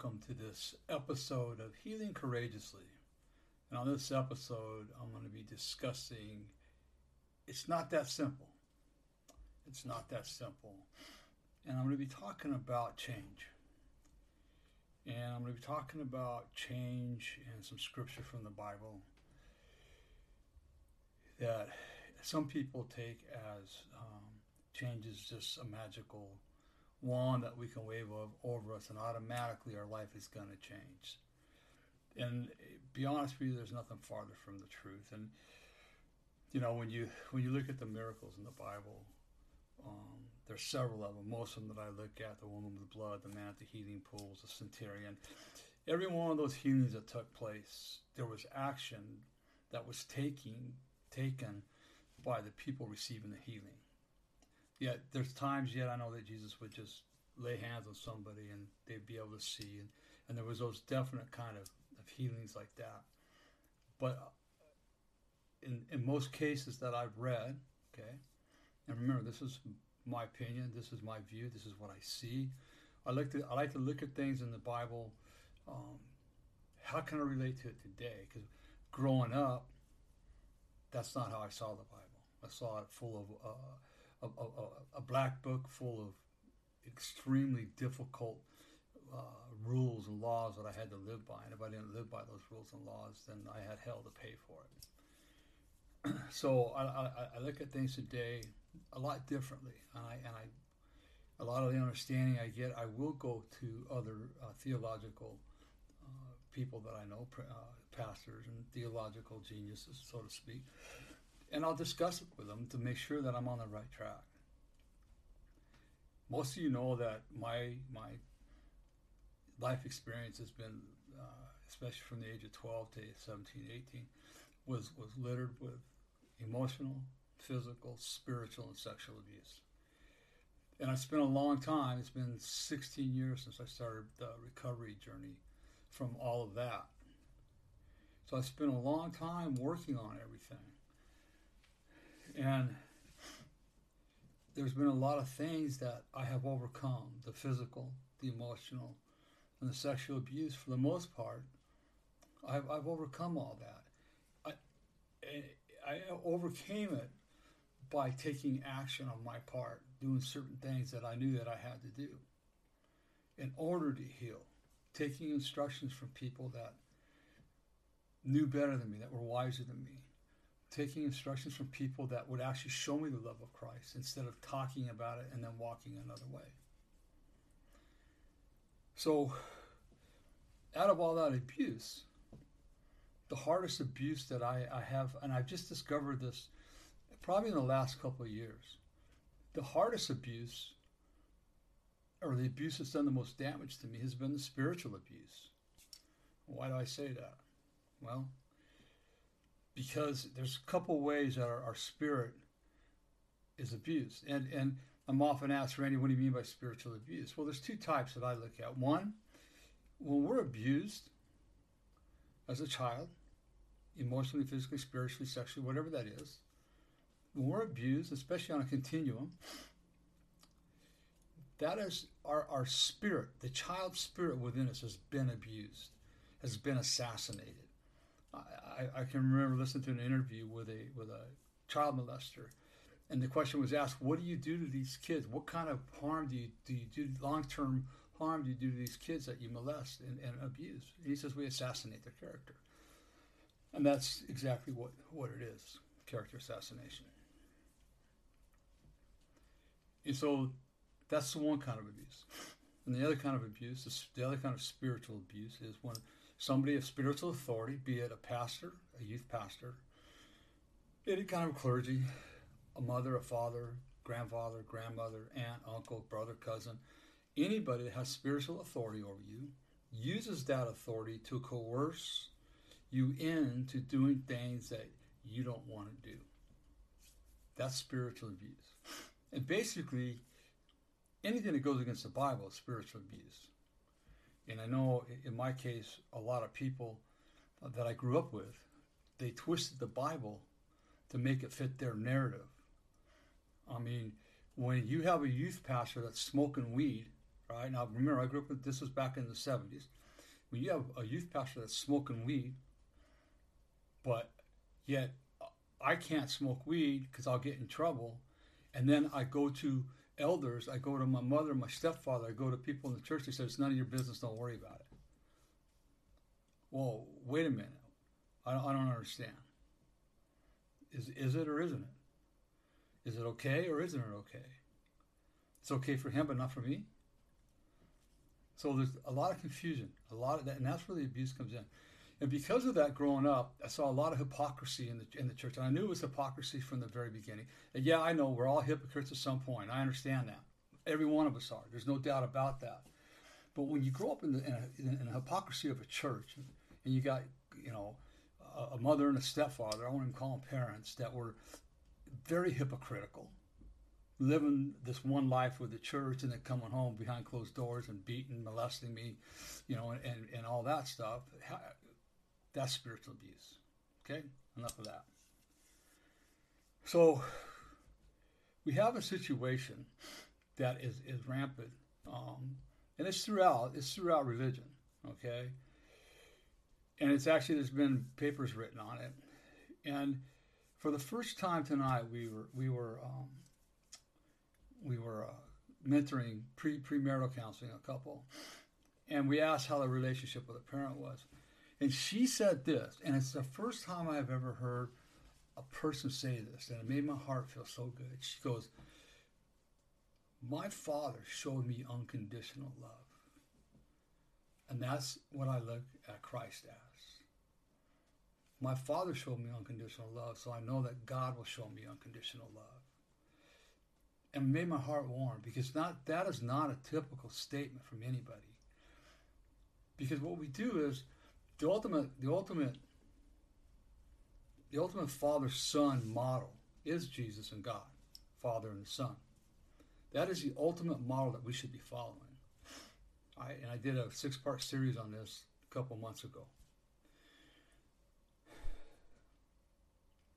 Welcome to this episode of Healing Courageously. And on this episode, I'm going to be discussing it's not that simple. It's not that simple. And I'm going to be talking about change. And I'm going to be talking about change and some scripture from the Bible that some people take as um, change is just a magical wand that we can wave over us and automatically our life is going to change. And be honest with you, there's nothing farther from the truth. And you know, when you when you look at the miracles in the Bible, um, there's several of them. Most of them that I look at, the woman with the blood, the man at the healing pools, the centurion. Every one of those healings that took place, there was action that was taking taken by the people receiving the healing. Yet there's times yet I know that Jesus would just lay hands on somebody and they'd be able to see, and, and there was those definite kind of, of healings like that. But in in most cases that I've read, okay, and remember this is my opinion, this is my view, this is what I see. I like to I like to look at things in the Bible. Um, how can I relate to it today? Because growing up, that's not how I saw the Bible. I saw it full of uh, a, a, a, black book full of extremely difficult uh, rules and laws that I had to live by. And if I didn't live by those rules and laws, then I had hell to pay for it. so I, I, I, look at things today a lot differently, and I and I a lot of the understanding I get, I will go to other uh, theological uh, people that I know, uh, pastors and theological geniuses, so to speak, and I'll discuss it with them to make sure that I'm on the right track. Most of you know that my my life experience has been, uh, especially from the age of 12 to 17, 18, was was littered with emotional, physical, spiritual, and sexual abuse. And I spent a long time, it's been 16 years since I started the recovery journey from all of that. So I spent a long time working on everything. And there's been a lot of things that I have overcome the physical, the emotional, and the sexual abuse for the most part. I've, I've overcome all that. I, I overcame it by taking action on my part, doing certain things that I knew that I had to do in order to heal, taking instructions from people that knew better than me, that were wiser than me, taking instructions from people that would actually show me the love of Christ instead of talking about it and then walking another way. So, out of all that abuse, the hardest abuse that I, I have, and I've just discovered this probably in the last couple of years. The hardest abuse, or the abuse that's done the most damage to me, has been the spiritual abuse. Why do I say that? Well, because there's a couple ways that our, our spirit is abused. And, and I'm often asked, Randy, what do you mean by spiritual abuse? Well, there's two types that I look at. One, when we're abused as a child, emotionally, physically, spiritually, sexually, whatever that is, when we're abused, especially on a continuum, that is our, our spirit, the child spirit within us has been abused, has been assassinated. I can remember listening to an interview with a with a child molester, and the question was asked, "What do you do to these kids? What kind of harm do you do you do long term harm do you do to these kids that you molest and, and abuse?" And he says, "We assassinate their character," and that's exactly what what it is: character assassination. And so that's the one kind of abuse. And the other kind of abuse, the other kind of spiritual abuse is when somebody of spiritual authority, be it a pastor, a youth pastor, any kind of clergy, a mother, a father, grandfather, grandmother, aunt, uncle, brother, cousin, anybody that has spiritual authority over you uses that authority to coerce you into doing things that you don't want to do. That's spiritual abuse. And basically, anything that goes against the Bible is spiritual abuse. And I know in my case, a lot of people that I grew up with, they twisted the Bible to make it fit their narrative. I mean, when you have a youth pastor that's smoking weed, right? Now, remember, I grew up with this was back in the 70s. When you have a youth pastor that's smoking weed, but yet uh, I can't smoke weed because I'll get in trouble, and then I go to elders, I go to my mother, my stepfather, I go to people in the church, they say, it's none of your business, don't worry about it. Well, wait a minute. I don't, I don't understand. Is, is it or isn't it? Is it okay or isn't it okay? It's okay for him, but not for me. So there's a lot of confusion, a lot of that, and that's where the abuse comes in. And because of that, growing up, I saw a lot of hypocrisy in the in the church, and I knew it was hypocrisy from the very beginning. And yeah, I know we're all hypocrites at some point. I understand that. Every one of us are. There's no doubt about that. But when you grow up in the in, a, in the hypocrisy of a church, and you got you know a, a mother and a stepfather, I won't even call them parents, that were very hypocritical, living this one life with the church and then coming home behind closed doors and beating, molesting me, you know, and, and, and all that stuff. That's spiritual abuse. Okay? Enough of that. So we have a situation that is, is rampant. Um, and it's throughout, it's throughout religion. Okay? And it's actually there's been papers written on it. And for the first time tonight we were we were um, we were uh, mentoring pre premarital counseling a couple, and we asked how the relationship with a parent was. And she said this, and it's the first time I've ever heard a person say this, and it made my heart feel so good. She goes, My father showed me unconditional love. And that's what I look at Christ as. My father showed me unconditional love, so I know that God will show me unconditional love. And it made my heart warm because not that is not a typical statement from anybody. Because what we do is the ultimate the ultimate the ultimate father son model is Jesus and God, Father and Son. That is the ultimate model that we should be following. I, and I did a six part series on this a couple months ago.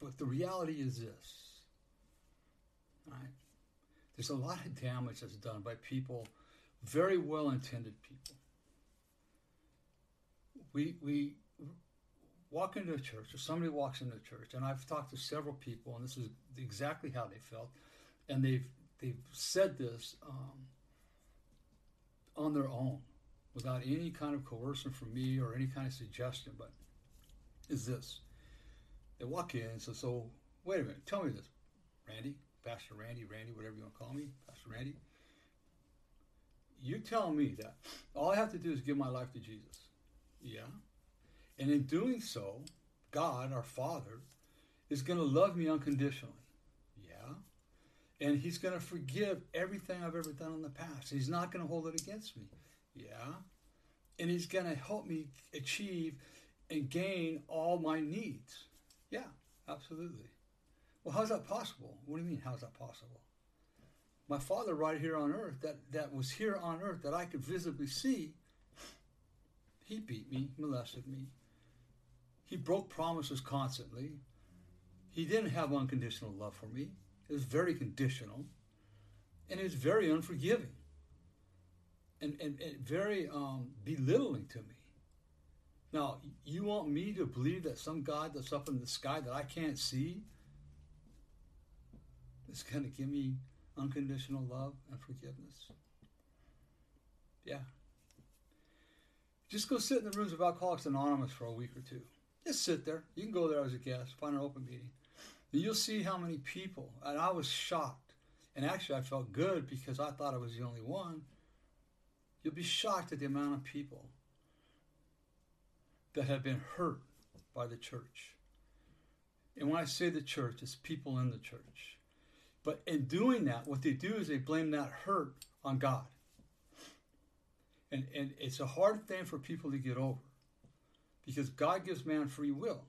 But the reality is this. Right? There's a lot of damage that's done by people, very well intended people we we walk into a church or somebody walks into a church and I've talked to several people and this is exactly how they felt and they've they've said this um, on their own without any kind of coercion from me or any kind of suggestion but is this. They walk in and say so wait a minute tell me this. Randy Pastor Randy Randy whatever you want to call me Pastor Randy you tell me that all I have to do is give my life to Jesus yeah. And in doing so, God, our Father, is going to love me unconditionally. Yeah. And He's going to forgive everything I've ever done in the past. He's not going to hold it against me. Yeah. And He's going to help me achieve and gain all my needs. Yeah, absolutely. Well, how's that possible? What do you mean, how's that possible? My Father, right here on earth, that, that was here on earth, that I could visibly see, he beat me, molested me. He broke promises constantly. He didn't have unconditional love for me. It was very conditional. And it was very unforgiving. And, and, and very um, belittling to me. Now, you want me to believe that some God that's up in the sky that I can't see is going to give me unconditional love and forgiveness? Yeah. Just go sit in the rooms of Alcoholics Anonymous for a week or two. Just sit there. You can go there as a guest, find an open meeting. And you'll see how many people. And I was shocked. And actually, I felt good because I thought I was the only one. You'll be shocked at the amount of people that have been hurt by the church. And when I say the church, it's people in the church. But in doing that, what they do is they blame that hurt on God. And, and it's a hard thing for people to get over because God gives man free will.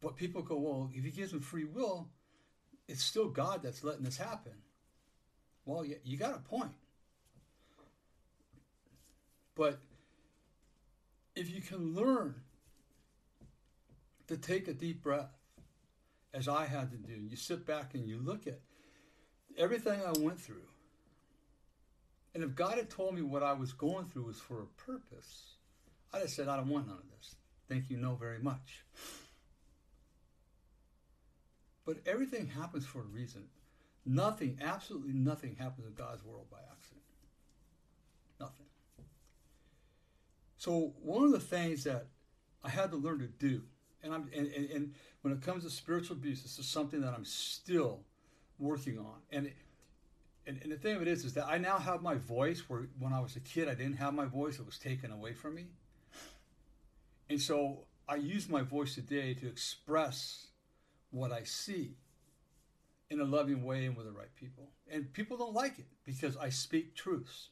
But people go, well, if he gives him free will, it's still God that's letting this happen. Well, you, you got a point. But if you can learn to take a deep breath, as I had to do, you sit back and you look at everything I went through. And if God had told me what I was going through was for a purpose, I'd have said, I don't want none of this. Thank you, no, very much. But everything happens for a reason. Nothing, absolutely nothing happens in God's world by accident. Nothing. So one of the things that I had to learn to do, and I'm and, and, and when it comes to spiritual abuse, this is something that I'm still working on. And, and and the thing of it is, is that I now have my voice. Where when I was a kid, I didn't have my voice; it was taken away from me. And so I use my voice today to express what I see in a loving way and with the right people. And people don't like it because I speak truths.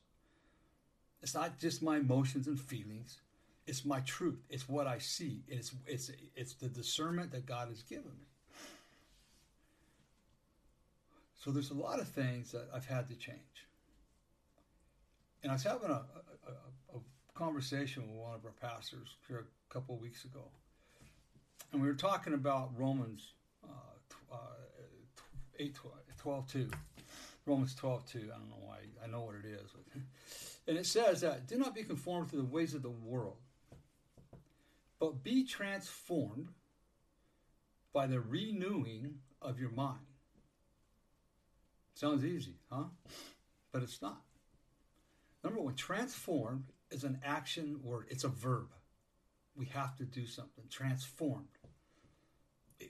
It's not just my emotions and feelings. It's my truth. It's what I see. It's it's it's the discernment that God has given me. So there's a lot of things that I've had to change. And I was having a, a, a, conversation with one of our pastors here a couple of weeks ago. And we were talking about Romans uh, uh, 8, 12, 2. Romans 12, 2. I don't know why. I know what it is. And it says that, do not be conformed to the ways of the world, but be transformed by the renewing of your mind. Sounds easy, huh? But it's not. Number one, transformed is an action word, it's a verb. We have to do something. Transformed.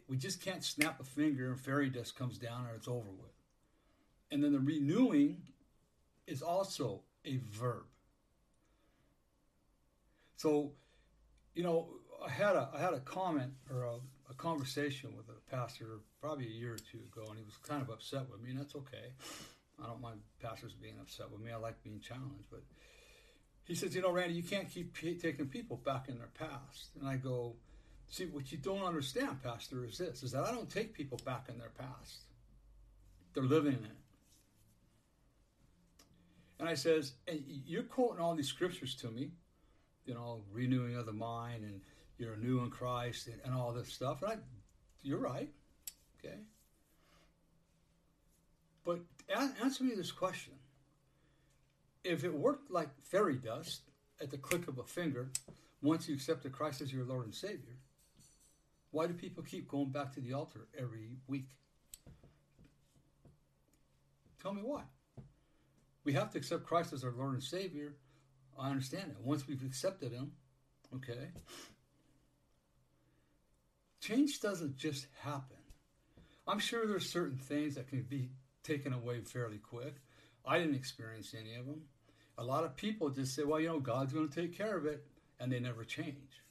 We just can't snap a finger and fairy dust comes down and it's over with. And then the renewing is also a verb. So, you know, I had a I had a comment or a, a, conversation with a pastor probably a year or two ago, and he was kind of upset with me, and that's okay. I don't mind pastors being upset with me. I like being challenged, but he says, you know, Randy, you can't keep taking people back in their past. And I go, see, what you don't understand, Pastor, is this: is that I don't take people back in their past. They're living in it. And I says, and you're quoting all these scriptures to me, you know, renewing of the mind and you're new in Christ and, and all this stuff. And I, you're right. Okay. But answer me this question. If it worked like fairy dust at the click of a finger, once you accepted Christ as your Lord and Savior, why do people keep going back to the altar every week? Tell me why. We have to accept Christ as our Lord and Savior. I understand it. Once we've accepted Him, okay, change doesn't just happen. I'm sure there's certain things that can be taken away fairly quick. I didn't experience any of them. A lot of people just say, well, you know, God's going to take care of it, and they never change.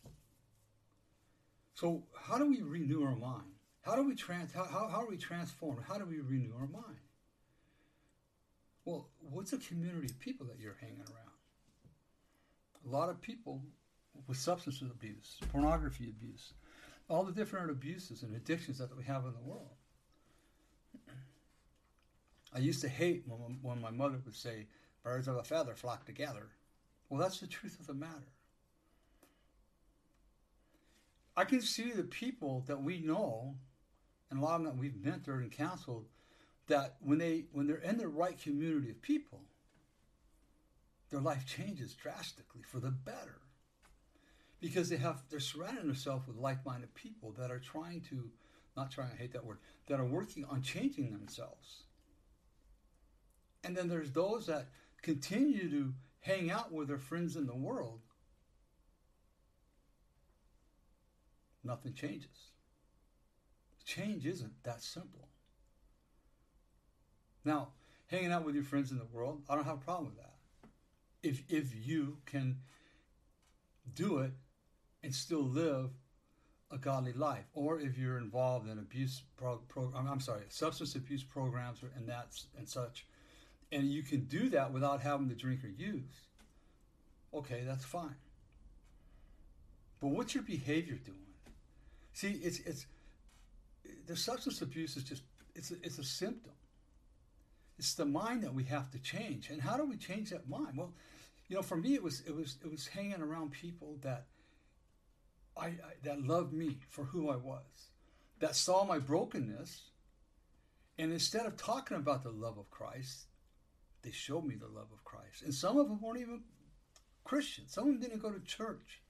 So, how do we renew our mind? How do we trans? How, how, how are we transformed? How do we renew our mind? Well, what's a community of people that you're hanging around? A lot of people with substance abuse, pornography abuse, all the different abuses and addictions that we have in the world. I used to hate when, when my mother would say, birds of a feather flock together. Well, that's the truth of the matter. I can see the people that we know, and a lot of them that we've mentored and counseled, that when they when they're in the right community of people, their life changes drastically for the better. Because they have they're surrounding themselves with like-minded people that are trying to not trying, I hate that word, that are working on changing themselves. And then there's those that continue to hang out with their friends in the world. Nothing changes. Change isn't that simple. Now, hanging out with your friends in the world, I don't have a problem with that. If if you can do it and still live a godly life. Or if you're involved in abuse pro- program, I'm sorry, substance abuse programs and that's and such, and you can do that without having to drink or use. Okay, that's fine. But what's your behavior doing? See, it's it's the substance abuse is just it's a, it's a symptom. It's the mind that we have to change. And how do we change that mind? Well, you know, for me, it was it was it was hanging around people that I, I that loved me for who I was, that saw my brokenness, and instead of talking about the love of Christ, they showed me the love of Christ. And some of them weren't even Christians. Some of them didn't go to church.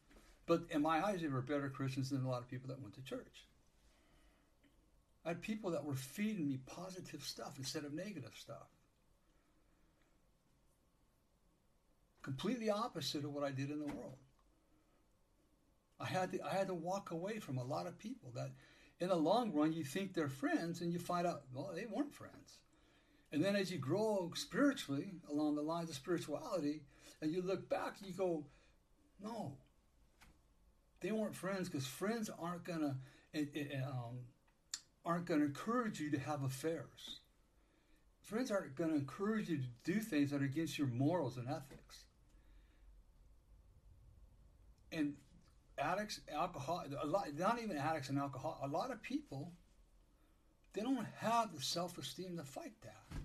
But in my eyes, they were better Christians than a lot of people that went to church. I had people that were feeding me positive stuff instead of negative stuff. Completely opposite of what I did in the world. I had to, I had to walk away from a lot of people that in the long run you think they're friends and you find out well they weren't friends. And then as you grow spiritually along the lines of spirituality and you look back you go no they weren't friends because friends aren't gonna eh, eh, eh, um, aren't going to encourage you to have affairs. Friends aren't going to encourage you to do things that are against your morals and ethics. And addicts, alcohol, a lot, not even addicts and alcohol, a lot of people, they don't have the self esteem to fight that.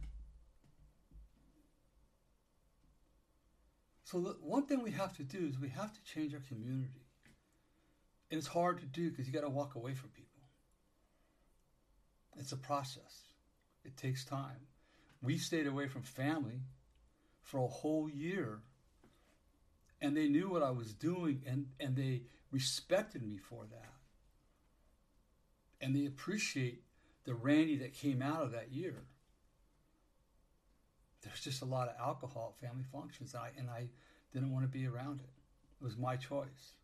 So, the, one thing we have to do is we have to change our community. And it's hard to do because you got to walk away from people. It's a process. It takes time. We stayed away from family for a whole year. And they knew what I was doing and, and they respected me for that. And they appreciate the Randy that came out of that year. There's just a lot of alcohol at family functions, and I, and I didn't want to be around it. It was my choice.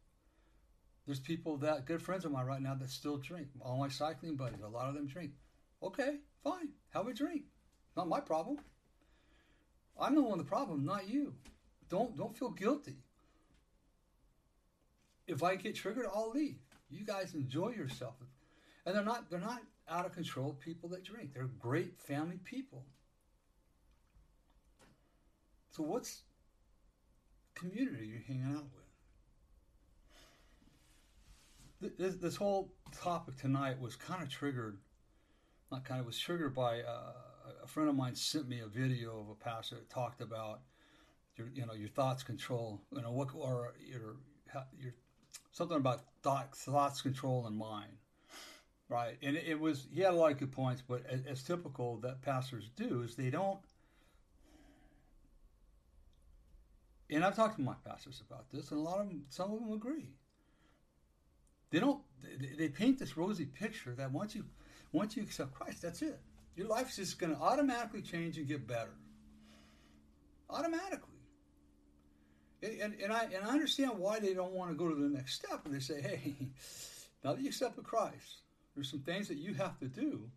There's people that, good friends of mine right now, that still drink. All my cycling buddies, a lot of them drink. Okay, fine. Have a drink. Not my problem. I'm the one the problem, not you. Don't don't feel guilty. If I get triggered, I'll leave. You guys enjoy yourself. And they're not they're not out of control people that drink. They're great family people. So what's community you're hanging out with? This, this whole topic tonight was kind of triggered not kind of was triggered by uh, a friend of mine sent me a video of a pastor that talked about your you know your thoughts control you know what or your your something about thought, thoughts control and mind right and it, was he had a lot of good points but as, as typical that pastors do is they don't and I've talked to my pastors about this, and a lot of them, some of them agree. They don't. They, they paint this rosy picture that once you once you accept Christ, that's it. Your life's just going to automatically change and get better. Automatically. And, and, I, and I understand why they don't want to go to the next step. And they say, hey, now that you accept Christ, there's some things that you have to do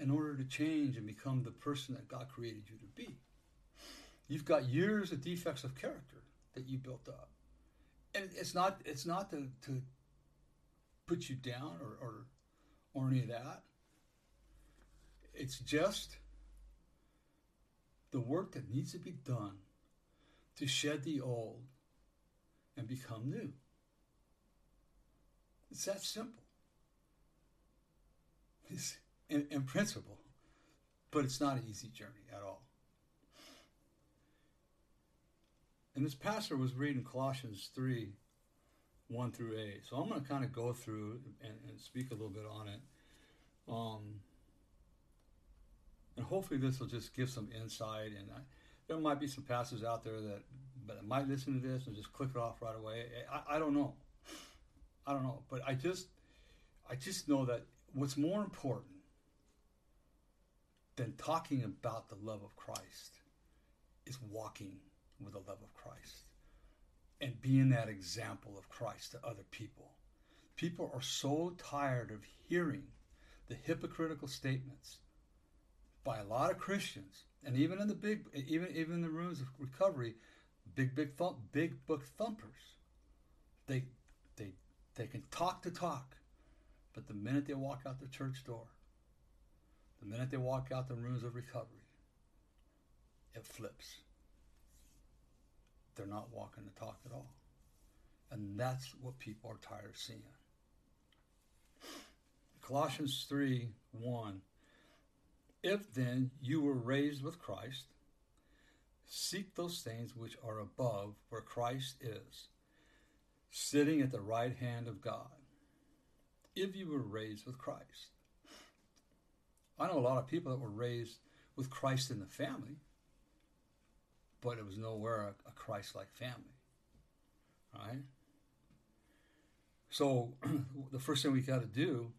in order to change and become the person that God created you to be. You've got years of defects of character that you built up. And it's not it's not to, to put you down or, or or any of that. It's just the work that needs to be done to shed the old and become new. It's that simple. It's in, in principle, but it's not an easy journey at all. And this pastor was reading Colossians 3 1 through 8. So I'm going to kind of go through and, and, speak a little bit on it. Um, and hopefully this will just give some insight. And I, there might be some pastors out there that, that might listen to this and just click it off right away. I, I don't know. I don't know. But I just, I just know that what's more important than talking about the love of Christ is walking with the love of Christ and being that example of Christ to other people. People are so tired of hearing the hypocritical statements by a lot of Christians, and even in the big, even even in the rooms of recovery, big big thump, big book thumpers they they they can talk to talk, but the minute they walk out the church door, the minute they walk out the rooms of recovery, it flips. They're not walking the talk at all. And that's what people are tired of seeing. Colossians 3 1. If then you were raised with Christ, seek those things which are above where Christ is, sitting at the right hand of God. If you were raised with Christ. I know a lot of people that were raised with Christ in the family, but it was nowhere a, Christ like family. Right? So, the first thing we got to do,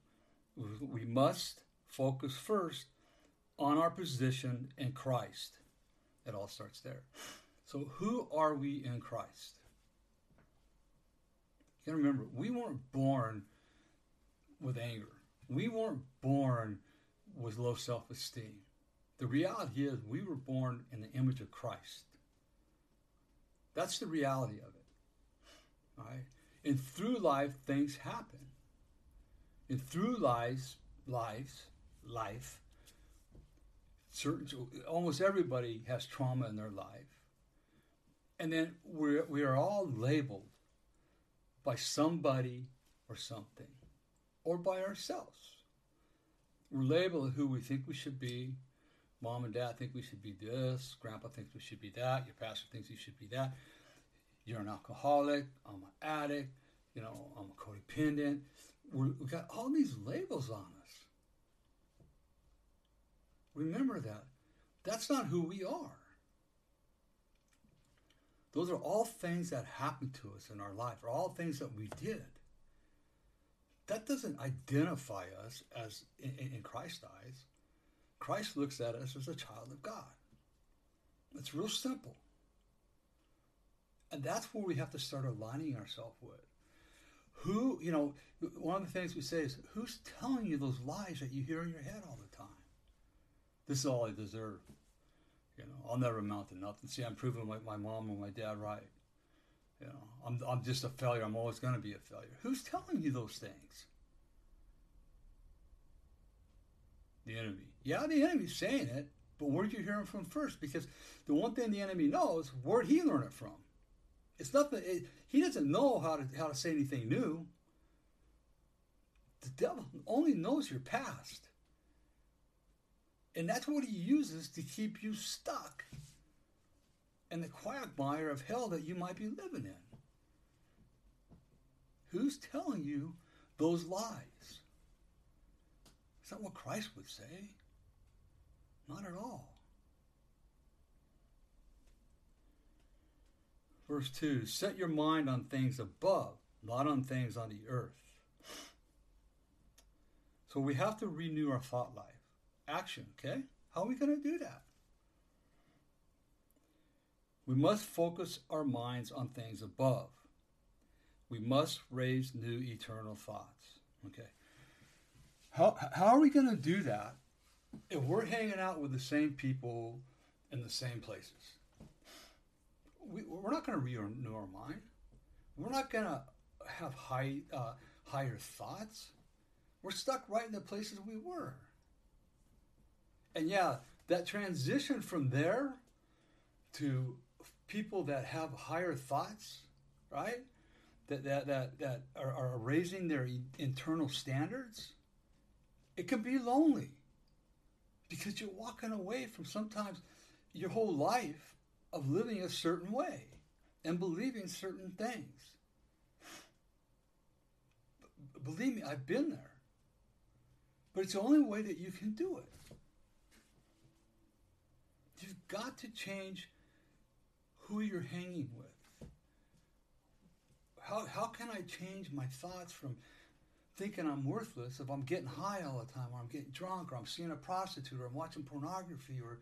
we must focus first on our position in Christ. It all starts there. So, who are we in Christ? You gotta remember, we weren't born with anger. We weren't born with low self esteem. The reality is, we were born in the image of Christ. That's the reality of it. All right? And through life, things happen. And through lives, lives, life, certain, almost everybody has trauma in their life. And then we're, we are all labeled by somebody or something, or by ourselves. We're labeled who we think we should be. Mom and dad think we should be this. Grandpa thinks we should be that. Your pastor thinks you should be that. You're an alcoholic. I'm an addict. You know, I'm a codependent. We're, we got all these labels on us. Remember that. That's not who we are. Those are all things that happened to us in our life, or all things that we did. That doesn't identify us as in, in Christ's eyes. Christ looks at us as a child of God. It's real simple. And that's where we have to start aligning ourselves with. Who, you know, one of the things we say is, who's telling you those lies that you hear in your head all the time? This is all I deserve. You know, I'll never amount to nothing. See, I'm proving my, my mom and my dad right. You know, I'm, I'm just a failure. I'm always going to be a failure. Who's telling you those things? The enemy. Yeah, the enemy's saying it, but where'd you hear him from first? Because the one thing the enemy knows, where'd he learn it from? It's nothing. It, he doesn't know how to how to say anything new. The devil only knows your past, and that's what he uses to keep you stuck in the quagmire of hell that you might be living in. Who's telling you those lies? Is that what Christ would say? Not at all. Verse 2 Set your mind on things above, not on things on the earth. So we have to renew our thought life. Action, okay? How are we going to do that? We must focus our minds on things above. We must raise new eternal thoughts. Okay. How, how are we going to do that if we're hanging out with the same people in the same places? we, we're not going to renew our mind. We're not going to have high, uh, higher thoughts. We're stuck right in the places we were. And yeah, that transition from there to people that have higher thoughts, right? That that that that are, are raising their internal standards. It can be lonely because you're walking away from sometimes your whole life of living a certain way and believing certain things. B- believe me, I've been there. But it's the only way that you can do it. You've got to change who you're hanging with. How, how can I change my thoughts from thinking I'm worthless if I'm getting high all the time, or I'm getting drunk, or I'm seeing a prostitute, or I'm watching pornography, or,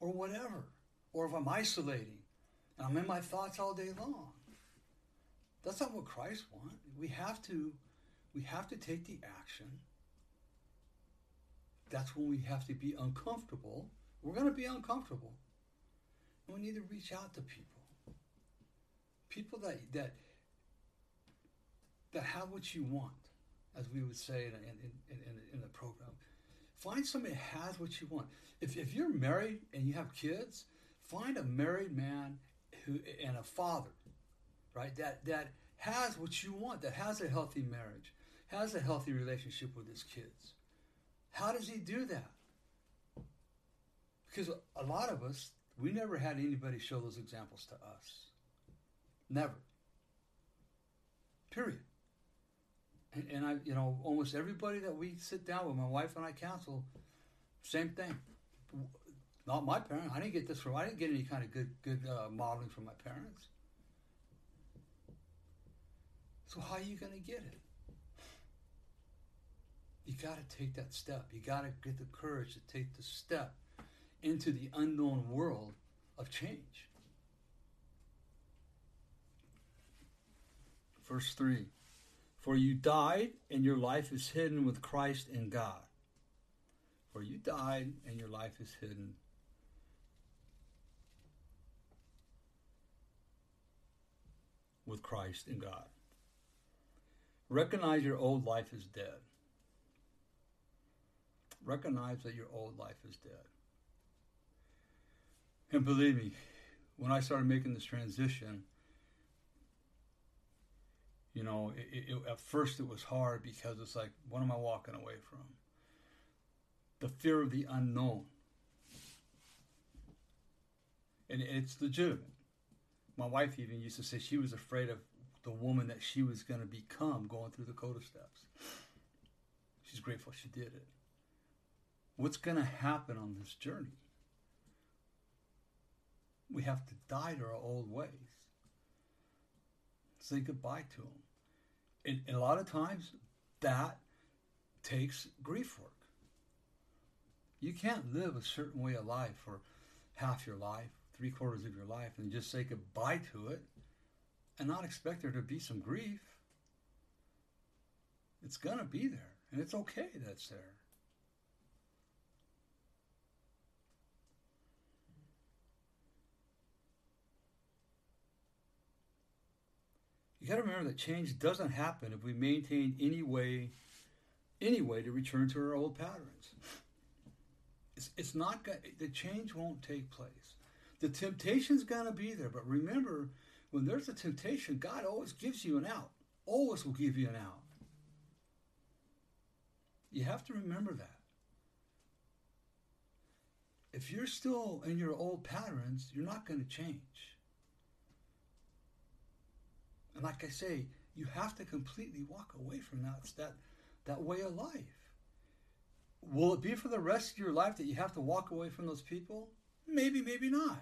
or whatever? or if I'm isolating and I'm in my thoughts all day long. That's not what Christ wants. We have to we have to take the action. That's when we have to be uncomfortable. We're going to be uncomfortable. And we need to reach out to people. People that that that have what you want, as we would say in, in, in, in, the program. Find somebody that has what you want. If, if you're married and you have kids, find a married man who and a father, right? That that has what you want, that has a healthy marriage, has a healthy relationship with his kids. How does he do that? Because a lot of us, we never had anybody show those examples to us. Never. Period. And, and I, you know, almost everybody that we sit down with, my wife and I counsel, same thing. Not my parents. I didn't get this from. I didn't get any kind of good good uh, modeling from my parents. So how are you going to get it? You got to take that step. You got to get the courage to take the step into the unknown world of change. Verse 3 For you died, and your life is hidden with Christ in God. For you died, and your life is hidden with Christ in God. Recognize your old life is dead. Recognize that your old life is dead. And believe me, when I started making this transition, you know, it, it, at first it was hard because it's like, what am I walking away from? The fear of the unknown. And it's legitimate. My wife even used to say she was afraid of the woman that she was going to become going through the CoDA steps. She's grateful she did it. What's going to happen on this journey? We have to die to our old ways. Say goodbye to them. And, and a lot of times that takes grief work. You can't live a certain way of life for half your life, three quarters of your life, and just say goodbye to it and not expect there to be some grief. It's going to be there, and it's okay that's there. Got to remember that change doesn't happen if we maintain any way, any way to return to our old patterns. It's, it's not the change won't take place. The temptation's gonna be there, but remember, when there's a temptation, God always gives you an out. Always will give you an out. You have to remember that. If you're still in your old patterns, you're not going to change. And like I say, you have to completely walk away from that, that, that way of life. Will it be for the rest of your life that you have to walk away from those people? Maybe, maybe not.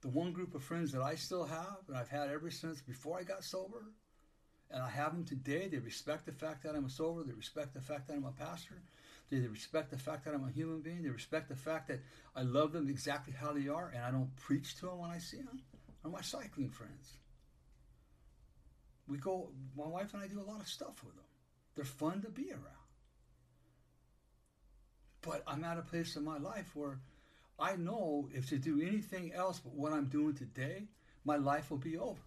The one group of friends that I still have, and I've had ever since before I got sober, and I have them today, they respect the fact that I'm a sober, they respect the fact that I'm a pastor, they respect the fact that I'm a human being, they respect the fact that I love them exactly how they are, and I don't preach to them when I see them, are my cycling friends. We go, my wife and I do a lot of stuff with them. They're fun to be around. But I'm at a place in my life where I know if to do anything else but what I'm doing today, my life will be over.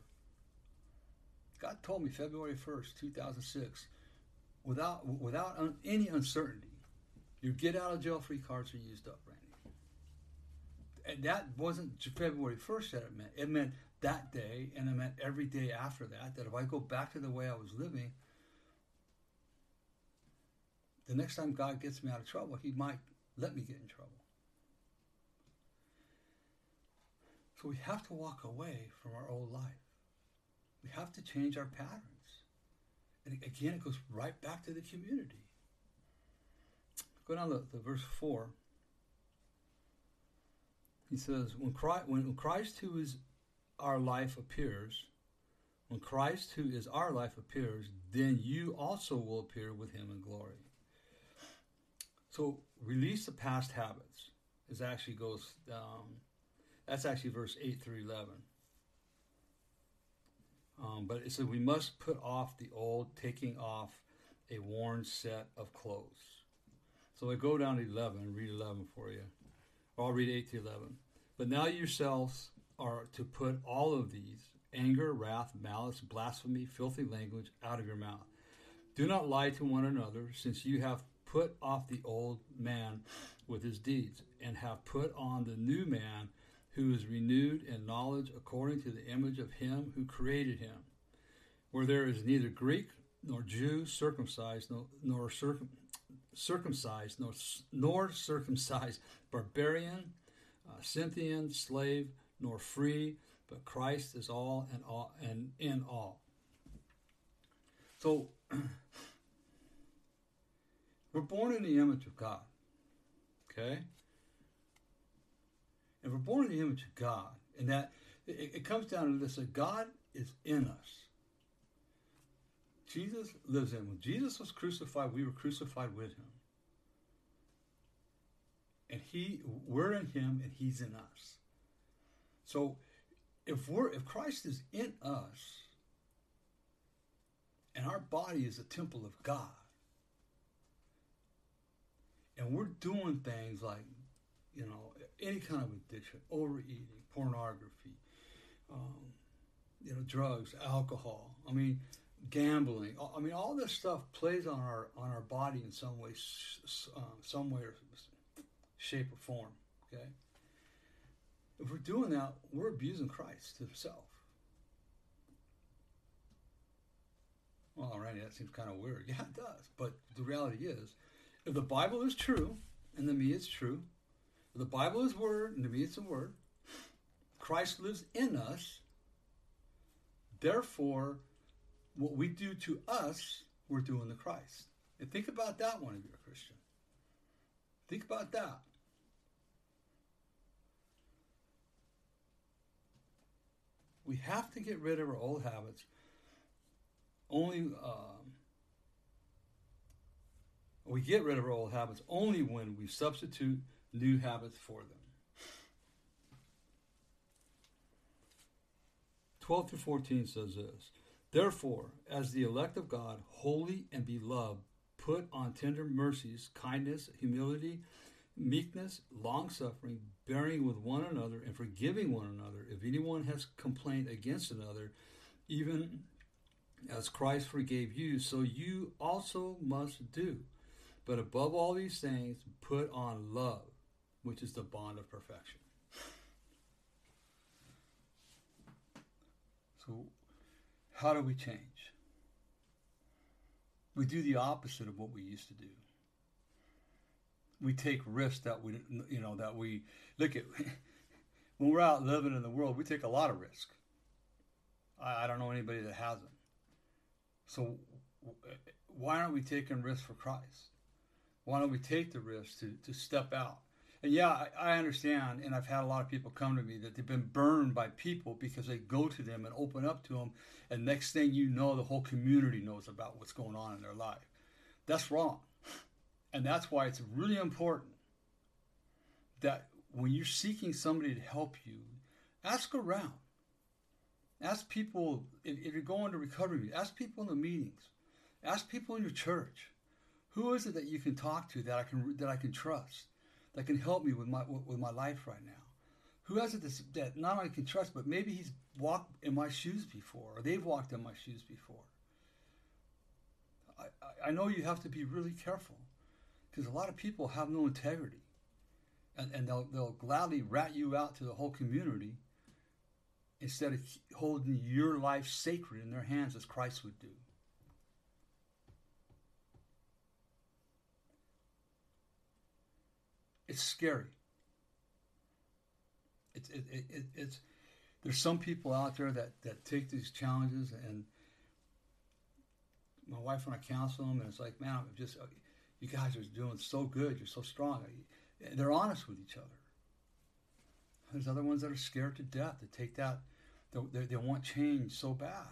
God told me February 1st, 2006, without, without un, any uncertainty, your get out of jail free cards are used up, Randy. And that wasn't February 1st that it meant. It meant that day, and it meant every day after that, that if I go back to the way I was living, the next time God gets me out of trouble, He might let me get in trouble. So we have to walk away from our old life. We have to change our patterns. And again, it goes right back to the community. Go down to, verse 4. He says, when Christ, when Christ, who is our life, appears, when Christ, who is our life, appears, then you also will appear with him in glory. So release the past habits. It actually goes um, that's actually verse 8 through 11. Um, but it says, We must put off the old, taking off a worn set of clothes. So I go down to 11 read 11 for you. Or I'll read 8 to 11. But now yourselves are to put all of these anger, wrath, malice, blasphemy, filthy language out of your mouth. Do not lie to one another, since you have put off the old man with his deeds, and have put on the new man who is renewed in knowledge according to the image of him who created him, where there is neither Greek nor Jew, circumcised nor, nor circum, circumcised nor, nor circumcised, barbarian, uh, Scythian, slave, nor free, but Christ is all and all and in all. So we're born in the image of God. Okay? And we're born in the image of God. And that it, it comes down to this that God is in us. Jesus lives in. When Jesus was crucified, we were crucified with him. And he we're in him and he's in us. So if we're if Christ is in us and our body is a temple of God and we're doing things like you know any kind of addiction overeating pornography um, you know drugs alcohol i mean gambling i mean all this stuff plays on our on our body in some way uh, some way or shape or form okay if we're doing that, we're abusing Christ himself. Well, alrighty, that seems kind of weird. Yeah, it does. But the reality is, if the Bible is true, and to me it's true, if the Bible is word, and to me it's a word, Christ lives in us. Therefore, what we do to us, we're doing to Christ. And think about that one if you're a Christian. Think about that. We have to get rid of our old habits. Only um, we get rid of our old habits only when we substitute new habits for them. 12 through 14 says this Therefore, as the elect of God, holy and beloved, put on tender mercies, kindness, humility, meekness, long suffering, bearing with one another, and forgiving one another. If anyone has complaint against another, even as Christ forgave you, so you also must do. But above all these things, put on love, which is the bond of perfection. So, how do we change? We do the opposite of what we used to do we take risks that we you know that we look at when we're out living in the world we take a lot of risk. I, I don't know anybody that hasn't. So why aren't we taking risks for christ? Why don't we take the risk to, to step out? And yeah I, I understand and i've had a lot of people come to me that they've been burned by people because they go to them and open up to them and next thing you know the whole community knows about what's going on in their life. That's wrong and that's why it's really important that when you're seeking somebody to help you, ask around. Ask people, if, if you're going to recovery, ask people in the meetings. Ask people in your church. Who is it that you can talk to that I can that I can trust, that can help me with my with my life right now? Who has it that not only can trust, but maybe he's walked in my shoes before, or they've walked in my shoes before. I, I know you have to be really careful because a lot of people have no integrity. And, and they'll, they'll gladly rat you out to the whole community instead of holding your life sacred in their hands as Christ would do. It's scary. It's, it, it, it, it's, there's some people out there that, that take these challenges and my wife and I counsel them and it's like, man, I'm just, uh, you guys are doing so good. You're so strong. They're honest with each other. There's other ones that are scared to death to take that. They, they want change so bad.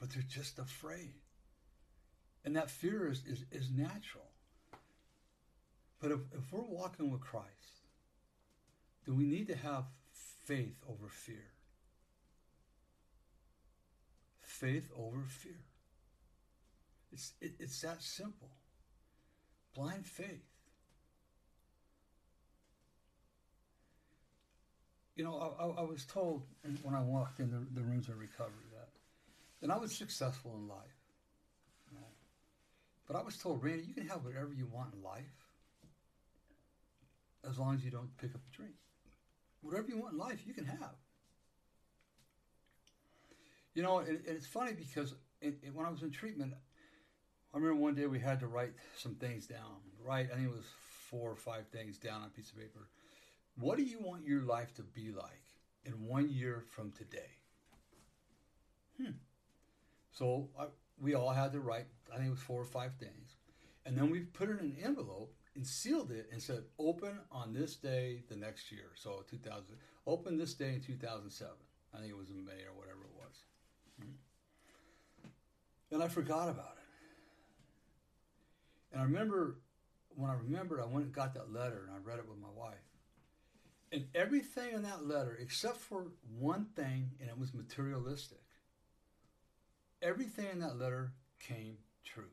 But they're just afraid. And that fear is, is, is natural. But if, if we're walking with Christ, then we need to have faith over fear. Faith over fear. It's, it, it's that simple. Blind faith. you know, I, I, was told when I walked in the, the rooms of recovery that, that I was successful in life. But I was told, Randy, you can have whatever you want in life as long as you don't pick up a drink. Whatever you want in life, you can have. You know, and, and it's funny because it, it, when I was in treatment, I remember one day we had to write some things down. Write, I think it was four or five things down on a piece of paper. What do you want your life to be like in one year from today? Hmm. So I, we all had to write, I think it was four or five things. And then we put it in an envelope and sealed it and said, open on this day the next year. So 2000, open this day in 2007. I think it was in May or whatever it was. Hmm. And I forgot about it. And I remember when I remembered, I went and got that letter and I read it with my wife. And everything in that letter, except for one thing, and it was materialistic, everything in that letter came true.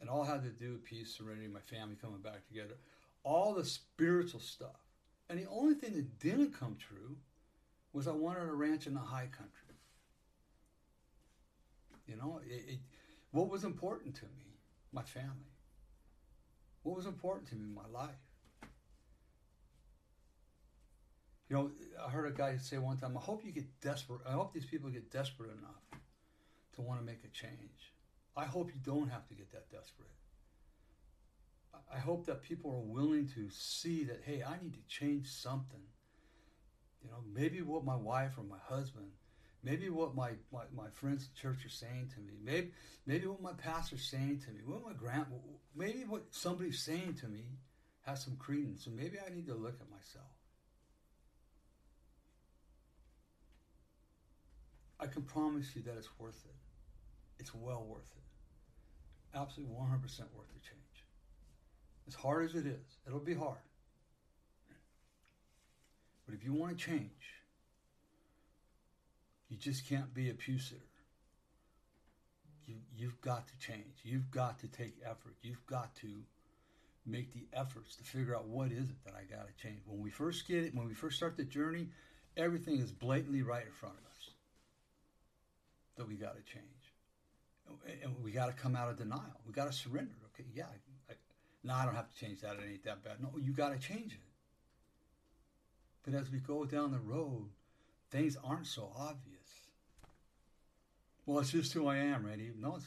And all had to do with peace, serenity, my family coming back together, all the spiritual stuff. And the only thing that didn't come true was I wanted a ranch in the high country. You know, it, it, what was important to me? My family. What was important to me? In my life. You know, I heard a guy say one time, I hope you get desperate. I hope these people get desperate enough to want to make a change. I hope you don't have to get that desperate. I hope that people are willing to see that, hey, I need to change something. You know, maybe what my wife or my husband, maybe what my, my, my friends at church are saying to me, maybe maybe what my pastor's saying to me, what my grand, maybe what somebody's saying to me has some credence, and maybe I need to look at myself. I can promise you that it's worth it. It's well worth it. Absolutely 100% worth the change. As hard as it is, it'll be hard. But if you want to change, you just can't be a pew sitter. You, you've got to change. You've got to take effort. You've got to make the efforts to figure out what is it that I got to change. When we first get it, when we first start the journey, everything is blatantly right in front of us that we got to change. And we got to come out of denial. We got to surrender. Okay, yeah, I, no, I don't have to change that. It ain't that bad. No, you got to change it. But as we go down the road, things aren't so obvious. Well, it's just who I am, Randy. No, it's.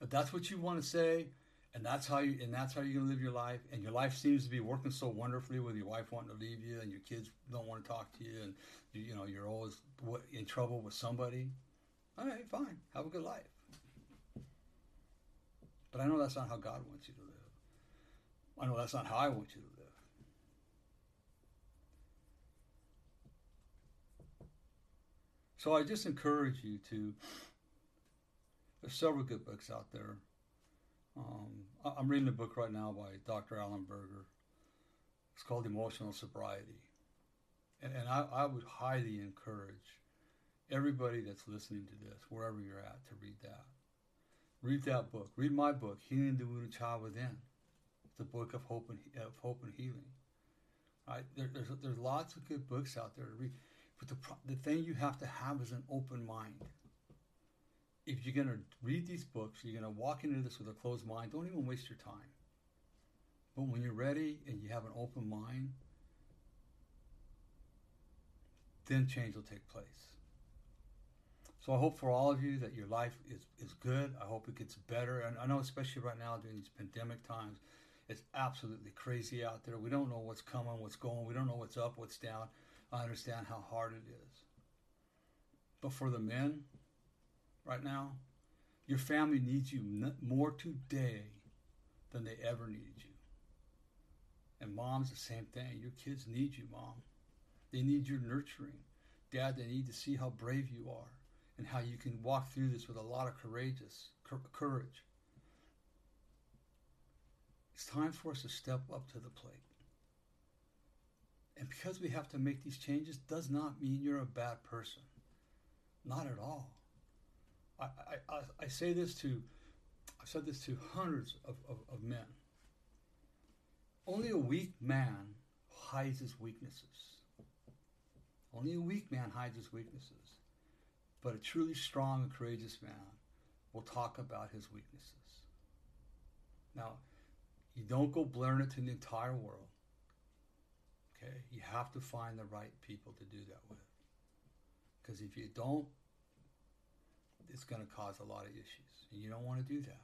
If that's what you want to say, and that's how you and that's how you're gonna live your life, and your life seems to be working so wonderfully with your wife wanting to leave you, and your kids don't want to talk to you, and you, you know you're always in trouble with somebody. All right, fine. Have a good life. But I know that's not how God wants you to live. I know that's not how I want you to live. So I just encourage you to. There's several good books out there. Um, I'm reading a book right now by Dr. Allen Berger. It's called Emotional Sobriety. And, and I, I would highly encourage everybody that's listening to this, wherever you're at, to read that. Read that book. Read my book, Healing the Wounded Child Within. It's a book of hope and of hope and healing. Right? There, there's there's lots of good books out there to read, but the the thing you have to have is an open mind. If you're gonna read these books, you're gonna walk into this with a closed mind. Don't even waste your time. But when you're ready and you have an open mind, then change will take place. So I hope for all of you that your life is, is good. I hope it gets better. And I know, especially right now during these pandemic times, it's absolutely crazy out there. We don't know what's coming, what's going. We don't know what's up, what's down. I understand how hard it is. But for the men right now, your family needs you more today than they ever needed you. And mom's the same thing. Your kids need you, mom. They need your nurturing. Dad, they need to see how brave you are and how you can walk through this with a lot of courageous courage. It's time for us to step up to the plate. And because we have to make these changes does not mean you're a bad person. Not at all. I, I, I say this to, I've said this to hundreds of, of, of men. Only a weak man hides his weaknesses. Only a weak man hides his weaknesses. But a truly strong and courageous man will talk about his weaknesses. Now, you don't go blaring it to the entire world. Okay? You have to find the right people to do that with. Because if you don't, it's going to cause a lot of issues. And you don't want to do that.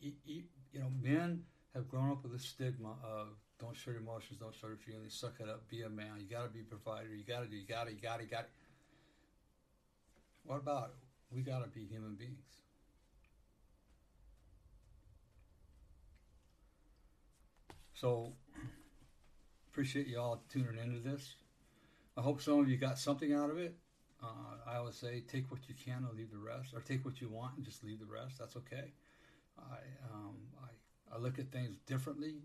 You, you, you know, men have grown up with a stigma of don't show your emotions, don't show your feelings, suck it up, be a man. You got to be a provider. You got to do. You got to. You got to. You got to. What about? We got to be human beings. So appreciate you all tuning into this. I hope some of you got something out of it. Uh, I always say take what you can and leave the rest, or take what you want and just leave the rest. That's okay. I, um, I, I look at things differently.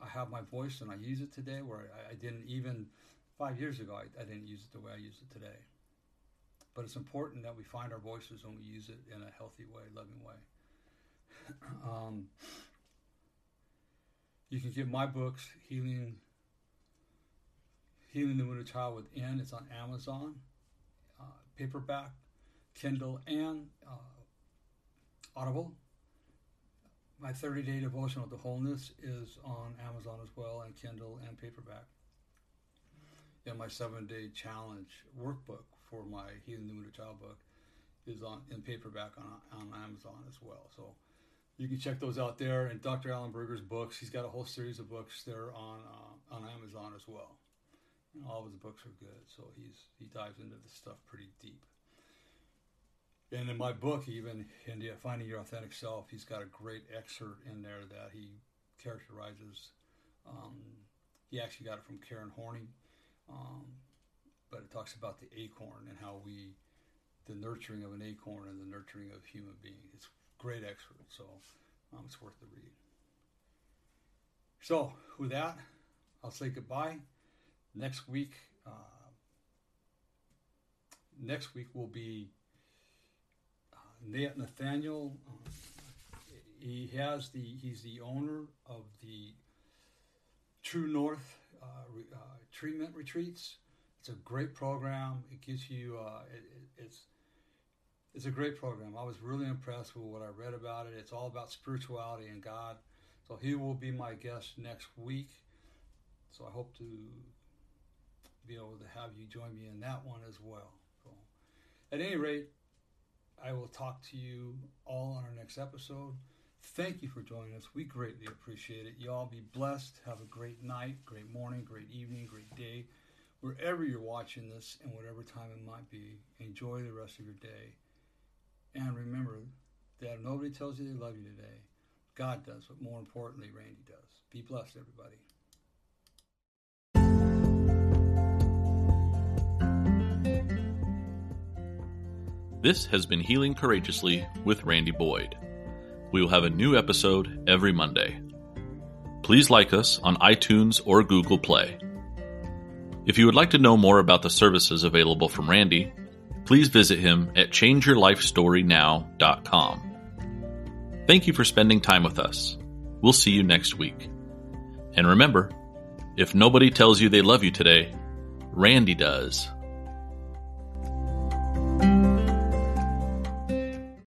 I have my voice and I use it today where I, I didn't even five years ago, I, I, didn't use it the way I use it today. But it's important that we find our voices and we use it in a healthy way, loving way. um, you can get my books, Healing Healing the Wounded Child Within. It's on Amazon, uh, paperback, Kindle, and uh, Audible. My 30 day devotional to wholeness is on Amazon as well, and Kindle and paperback. And my seven day challenge workbook for my Healing the Wounded Child book is on in paperback on, on Amazon as well. So you can check those out there. And Dr. Allen Berger's books, he's got a whole series of books there on uh, on Amazon as well. And all of his books are good, so he's he dives into this stuff pretty deep. And in my book, even in Finding Your Authentic Self, he's got a great excerpt in there that he characterizes. Um, he actually got it from Karen Horney, um, but it talks about the acorn and how we, the nurturing of an acorn and the nurturing of human beings. It's great excerpt, so um, it's worth the read. So, with that, I'll say goodbye. Next week, uh, next week will be uh, Nathaniel. Uh, he has the he's the owner of the True North uh, re, uh, treatment retreats. It's a great program. It gives you uh, it, it, it's it's a great program. I was really impressed with what I read about it. It's all about spirituality and God. So he will be my guest next week. So I hope to be able to have you join me in that one as well. So at any rate, I will talk to you all on our next episode. Thank you for joining us. We greatly appreciate it. You all be blessed. Have a great night, great morning, great evening, great day. Wherever you're watching this and whatever time it might be, enjoy the rest of your day. And remember that nobody tells you they love you today, God does, but more importantly, Randy does. Be blessed, everybody. This has been Healing Courageously with Randy Boyd. We will have a new episode every Monday. Please like us on iTunes or Google Play. If you would like to know more about the services available from Randy, please visit him at changeyourlifestorynow.com. Thank you for spending time with us. We'll see you next week. And remember, if nobody tells you they love you today, Randy does.